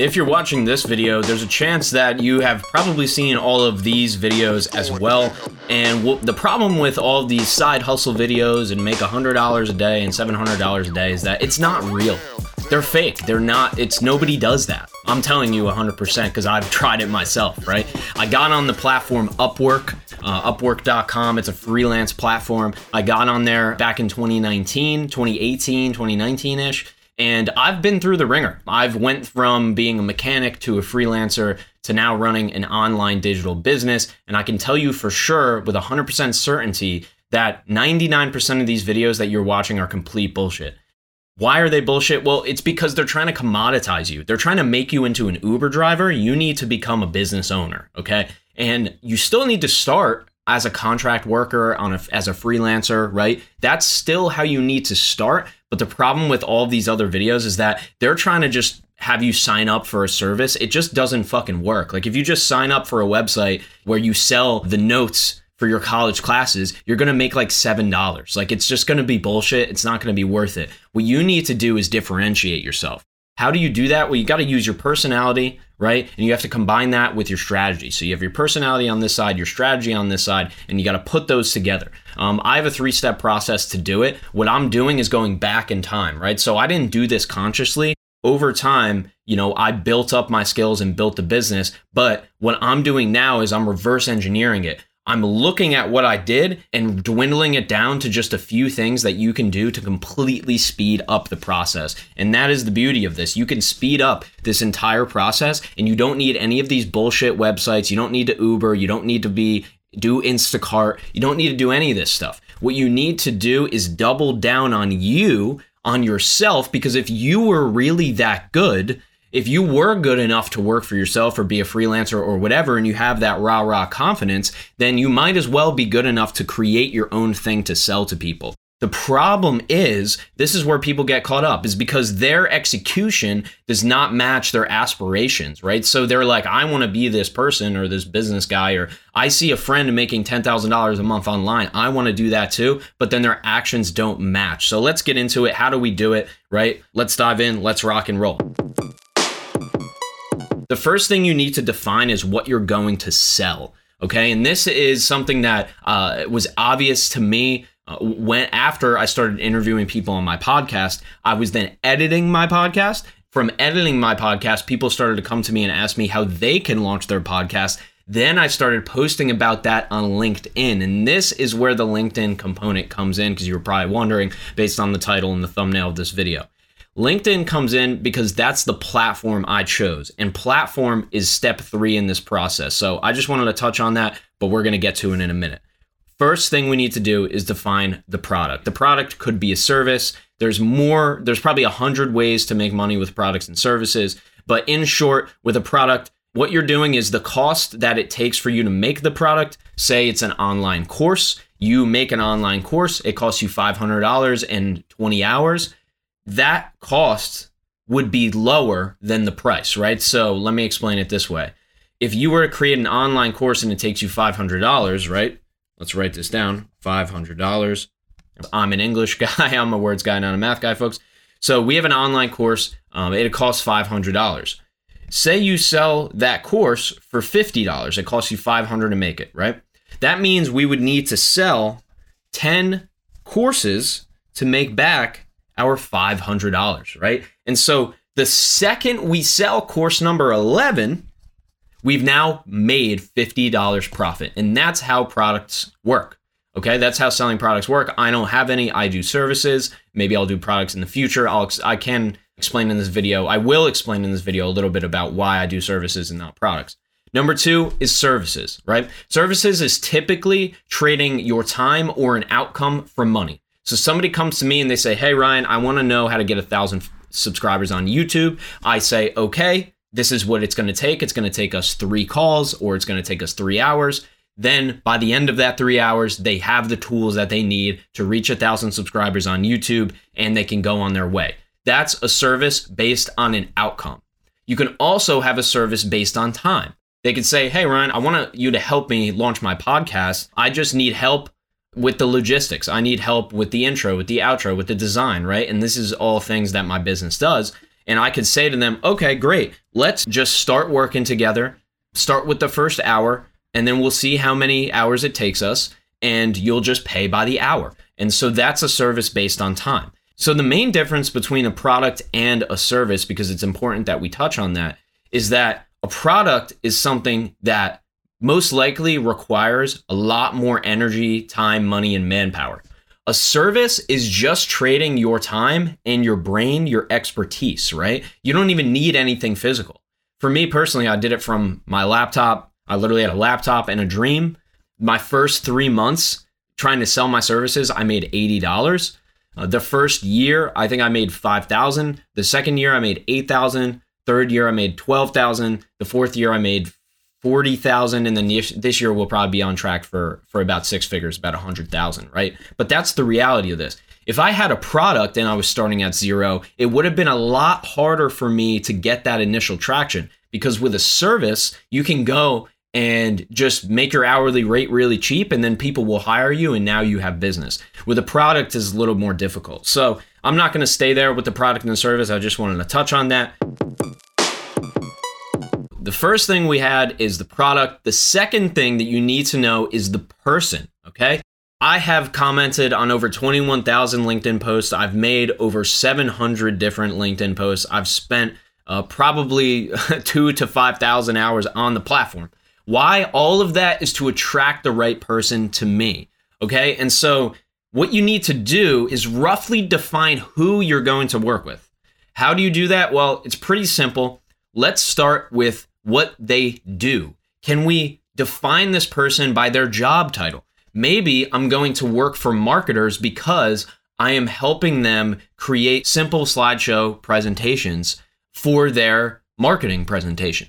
If you're watching this video, there's a chance that you have probably seen all of these videos as well. And w- the problem with all these side hustle videos and make $100 a day and $700 a day is that it's not real. They're fake. They're not, it's nobody does that. I'm telling you 100% because I've tried it myself, right? I got on the platform Upwork, uh, upwork.com. It's a freelance platform. I got on there back in 2019, 2018, 2019 ish and I've been through the wringer. I've went from being a mechanic to a freelancer to now running an online digital business, and I can tell you for sure with 100% certainty that 99% of these videos that you're watching are complete bullshit. Why are they bullshit? Well, it's because they're trying to commoditize you. They're trying to make you into an Uber driver. You need to become a business owner, okay? And you still need to start as a contract worker on a, as a freelancer, right? That's still how you need to start. But the problem with all these other videos is that they're trying to just have you sign up for a service. It just doesn't fucking work. Like if you just sign up for a website where you sell the notes for your college classes, you're going to make like $7. Like it's just going to be bullshit. It's not going to be worth it. What you need to do is differentiate yourself. How do you do that? Well, you got to use your personality, right? And you have to combine that with your strategy. So you have your personality on this side, your strategy on this side, and you got to put those together. Um, I have a three step process to do it. What I'm doing is going back in time, right? So I didn't do this consciously. Over time, you know, I built up my skills and built the business. But what I'm doing now is I'm reverse engineering it. I'm looking at what I did and dwindling it down to just a few things that you can do to completely speed up the process. And that is the beauty of this. You can speed up this entire process and you don't need any of these bullshit websites. You don't need to Uber. You don't need to be do Instacart. You don't need to do any of this stuff. What you need to do is double down on you, on yourself, because if you were really that good, if you were good enough to work for yourself or be a freelancer or whatever, and you have that rah rah confidence, then you might as well be good enough to create your own thing to sell to people. The problem is, this is where people get caught up, is because their execution does not match their aspirations, right? So they're like, I want to be this person or this business guy, or I see a friend making $10,000 a month online. I want to do that too, but then their actions don't match. So let's get into it. How do we do it, right? Let's dive in. Let's rock and roll. The first thing you need to define is what you're going to sell. Okay. And this is something that uh, was obvious to me uh, when after I started interviewing people on my podcast. I was then editing my podcast. From editing my podcast, people started to come to me and ask me how they can launch their podcast. Then I started posting about that on LinkedIn. And this is where the LinkedIn component comes in because you were probably wondering based on the title and the thumbnail of this video. LinkedIn comes in because that's the platform I chose. And platform is step three in this process. So I just wanted to touch on that, but we're going to get to it in a minute. First thing we need to do is define the product. The product could be a service. There's more, there's probably a hundred ways to make money with products and services. But in short, with a product, what you're doing is the cost that it takes for you to make the product. Say it's an online course. You make an online course, it costs you $500 and 20 hours that cost would be lower than the price, right? So let me explain it this way. If you were to create an online course and it takes you $500, right? Let's write this down $500. I'm an English guy, I'm a words guy, not a math guy, folks. So we have an online course, um, it costs $500. Say you sell that course for $50, it costs you 500 to make it, right? That means we would need to sell 10 courses to make back our $500, right? And so the second we sell course number 11, we've now made $50 profit. And that's how products work. Okay, that's how selling products work. I don't have any. I do services. Maybe I'll do products in the future. I'll I can explain in this video. I will explain in this video a little bit about why I do services and not products. Number two is services, right? Services is typically trading your time or an outcome for money. So somebody comes to me and they say, "Hey Ryan, I want to know how to get a thousand subscribers on YouTube." I say, "Okay, this is what it's going to take. It's going to take us three calls, or it's going to take us three hours." Then by the end of that three hours, they have the tools that they need to reach a thousand subscribers on YouTube, and they can go on their way. That's a service based on an outcome. You can also have a service based on time. They could say, Hey, Ryan, I want you to help me launch my podcast. I just need help with the logistics. I need help with the intro, with the outro, with the design, right? And this is all things that my business does. And I could say to them, okay, great. Let's just start working together. Start with the first hour, and then we'll see how many hours it takes us, and you'll just pay by the hour. And so that's a service based on time. So the main difference between a product and a service, because it's important that we touch on that, is that a product is something that most likely requires a lot more energy, time, money, and manpower. A service is just trading your time and your brain, your expertise, right? You don't even need anything physical. For me personally, I did it from my laptop. I literally had a laptop and a dream. My first three months trying to sell my services, I made $80. Uh, the first year, I think I made 5,000. The second year, I made 8,000. Third year, I made 12,000. The fourth year, I made 40,000 and then this year we'll probably be on track for for about six figures about a 100,000 right? But that's the reality of this. If I had a product and I was starting at zero it would have been a lot harder for me to get that initial traction because with a service you can go and just make your hourly rate really cheap and then people will hire you and now you have business. With a product is a little more difficult. So i'm not going to stay there with the product and the service. I just wanted to touch on that the first thing we had is the product. The second thing that you need to know is the person, okay? I have commented on over 21,000 LinkedIn posts. I've made over 700 different LinkedIn posts. I've spent uh, probably two to 5,000 hours on the platform. Why? All of that is to attract the right person to me, okay? And so what you need to do is roughly define who you're going to work with. How do you do that? Well, it's pretty simple. Let's start with what they do. Can we define this person by their job title? Maybe I'm going to work for marketers because I am helping them create simple slideshow presentations for their marketing presentation.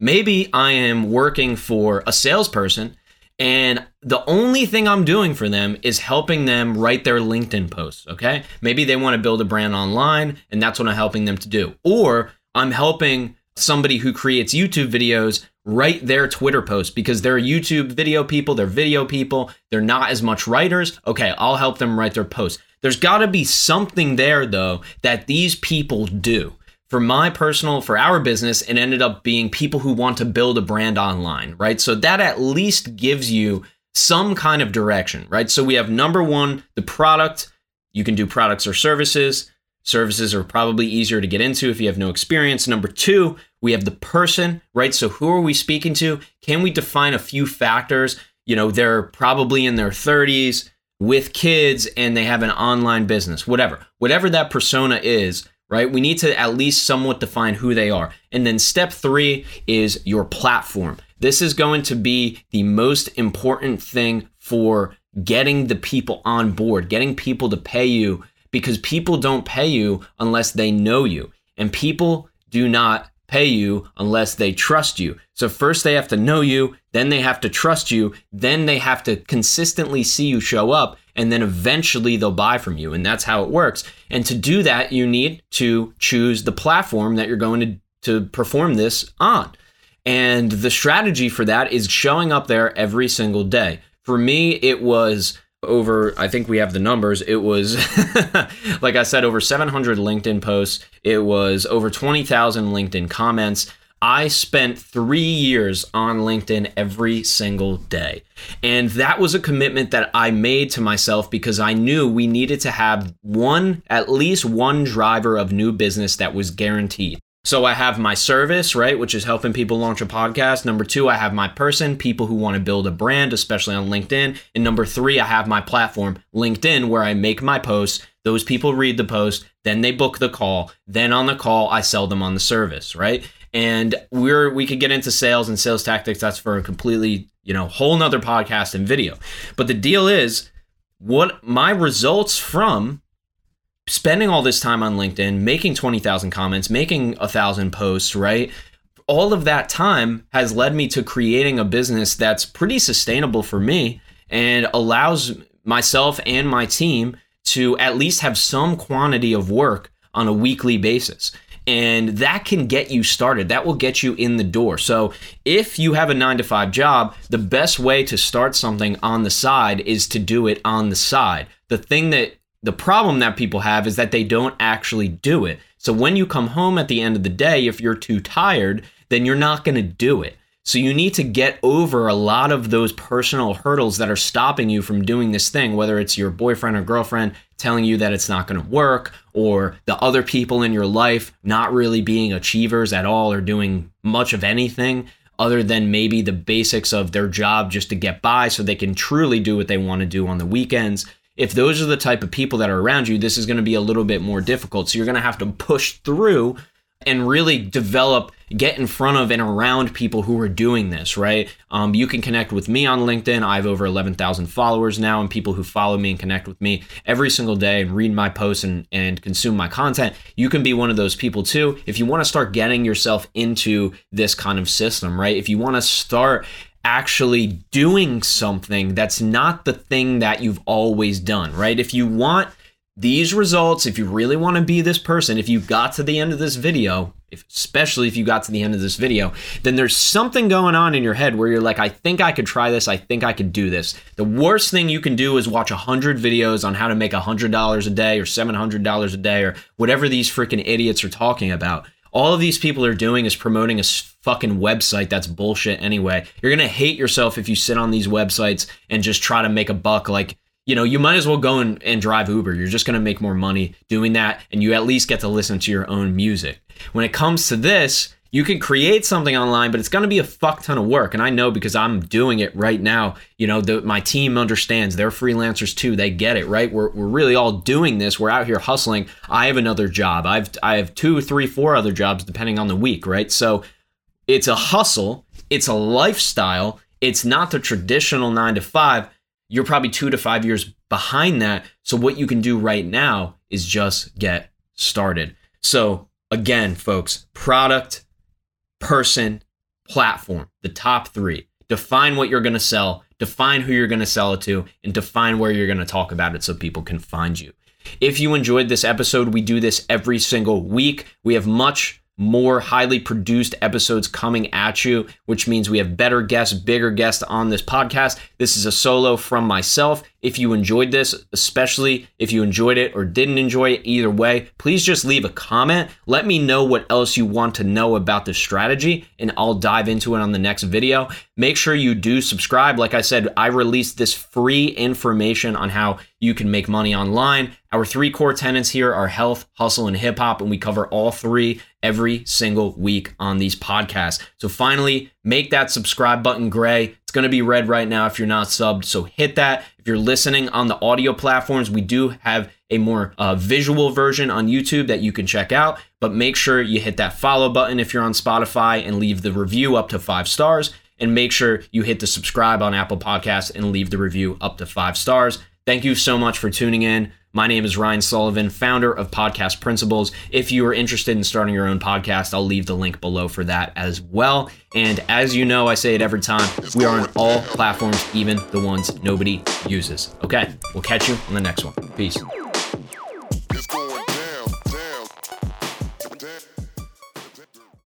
Maybe I am working for a salesperson and the only thing I'm doing for them is helping them write their LinkedIn posts, okay? Maybe they want to build a brand online and that's what I'm helping them to do. Or I'm helping somebody who creates YouTube videos write their Twitter post because they're YouTube video people, they're video people, they're not as much writers. Okay, I'll help them write their posts. There's got to be something there though that these people do. For my personal, for our business, it ended up being people who want to build a brand online, right? So that at least gives you some kind of direction, right? So we have number one, the product. You can do products or services. Services are probably easier to get into if you have no experience. Number two, we have the person, right? So who are we speaking to? Can we define a few factors? You know, they're probably in their 30s with kids and they have an online business, whatever. Whatever that persona is, right? We need to at least somewhat define who they are. And then step three is your platform. This is going to be the most important thing for getting the people on board, getting people to pay you because people don't pay you unless they know you. And people do not pay you unless they trust you. So first they have to know you, then they have to trust you, then they have to consistently see you show up, and then eventually they'll buy from you. And that's how it works. And to do that, you need to choose the platform that you're going to, to perform this on. And the strategy for that is showing up there every single day. For me, it was over i think we have the numbers it was like i said over 700 linkedin posts. It was over 20000 linkedin comments. I spent three years on linkedin every single day. And that was a commitment that i made to myself because i knew we needed to have one at least one driver of new business that was guaranteed so I have my service, right, which is helping people launch a podcast. Number two, I have my person, people who want to build a brand, especially on LinkedIn. And number three, I have my platform, LinkedIn, where I make my posts. Those people read the post, then they book the call. Then on the call, I sell them on the service, right? And we're we could get into sales and sales tactics. That's for a completely, you know, whole nother podcast and video. But the deal is what my results from spending all this time on LinkedIn, making 20,000 comments, making a thousand posts, right? All of that time has led me to creating a business that's pretty sustainable for me and allows myself and my team to at least have some quantity of work on a weekly basis. And that can get you started. That will get you in the door. So, if you have a nine to five job, the best way to start something on the side is to do it on the side. The thing that the problem that people have is that they don't actually do it. So when you come home at the end of the day, if you're too tired, then you're not going to do it. So you need to get over a lot of those personal hurdles that are stopping you from doing this thing, whether it's your boyfriend or girlfriend telling you that it's not going to work, or the other people in your life not really being achievers at all or doing much of anything other than maybe the basics of their job just to get by so they can truly do what they want to do on the weekends. If those are the type of people that are around you, this is going to be a little bit more difficult. So you're going to have to push through and really develop, get in front of and around people who are doing this, right? Um, you can connect with me on LinkedIn. I have over 11,000 followers now, and people who follow me and connect with me every single day and read my posts and, and consume my content. You can be one of those people too. If you want to start getting yourself into this kind of system, right? If you want to start actually doing something that's not the thing that you've always done, right? If you want these results, if you really want to be this person, if you got to the end of this video, if, especially if you got to the end of this video, then there's something going on in your head where you're like, I think I could try this. I think I could do this. The worst thing you can do is watch 100 videos on how to make $100 a day or $700 a day or whatever these freaking idiots are talking about. All of these people are doing is promoting a fucking website that's bullshit anyway. You're going to hate yourself if you sit on these websites and just try to make a buck like you know, you might as well go and, and drive Uber. You're just going to make more money doing that, and you at least get to listen to your own music. When it comes to this, you can create something online, but it's going to be a fuck ton of work. And I know because I'm doing it right now. You know, the, my team understands. They're freelancers too. They get it, right? We're, we're really all doing this. We're out here hustling. I have another job. I've I have two, three, four other jobs depending on the week, right? So it's a hustle. It's a lifestyle. It's not the traditional nine to five you're probably two to five years behind that. So, what you can do right now is just get started. So, again, folks, product, person, platform, the top three. Define what you're going to sell, define who you're going to sell it to, and define where you're going to talk about it so people can find you. If you enjoyed this episode, we do this every single week. We have much more highly produced episodes coming at you, which means we have better guests, bigger guests on this podcast. This is a solo from myself. If you enjoyed this, especially if you enjoyed it or didn't enjoy it, either way, please just leave a comment. Let me know what else you want to know about the strategy, and I'll dive into it on the next video. Make sure you do subscribe. Like I said, I released this free information on how you can make money online. Our three core tenants here are health, hustle, and hip hop, and we cover all three every single week on these podcasts. So finally, make that subscribe button gray. It's going to be red right now if you're not subbed. So hit that. If you're listening on the audio platforms, we do have a more uh, visual version on YouTube that you can check out. But make sure you hit that follow button if you're on Spotify and leave the review up to five stars. And make sure you hit the subscribe on Apple Podcasts and leave the review up to five stars. Thank you so much for tuning in. My name is Ryan Sullivan, founder of Podcast Principles. If you are interested in starting your own podcast, I'll leave the link below for that as well. And as you know, I say it every time, we are on all platforms, even the ones nobody uses. Okay, we'll catch you on the next one. Peace.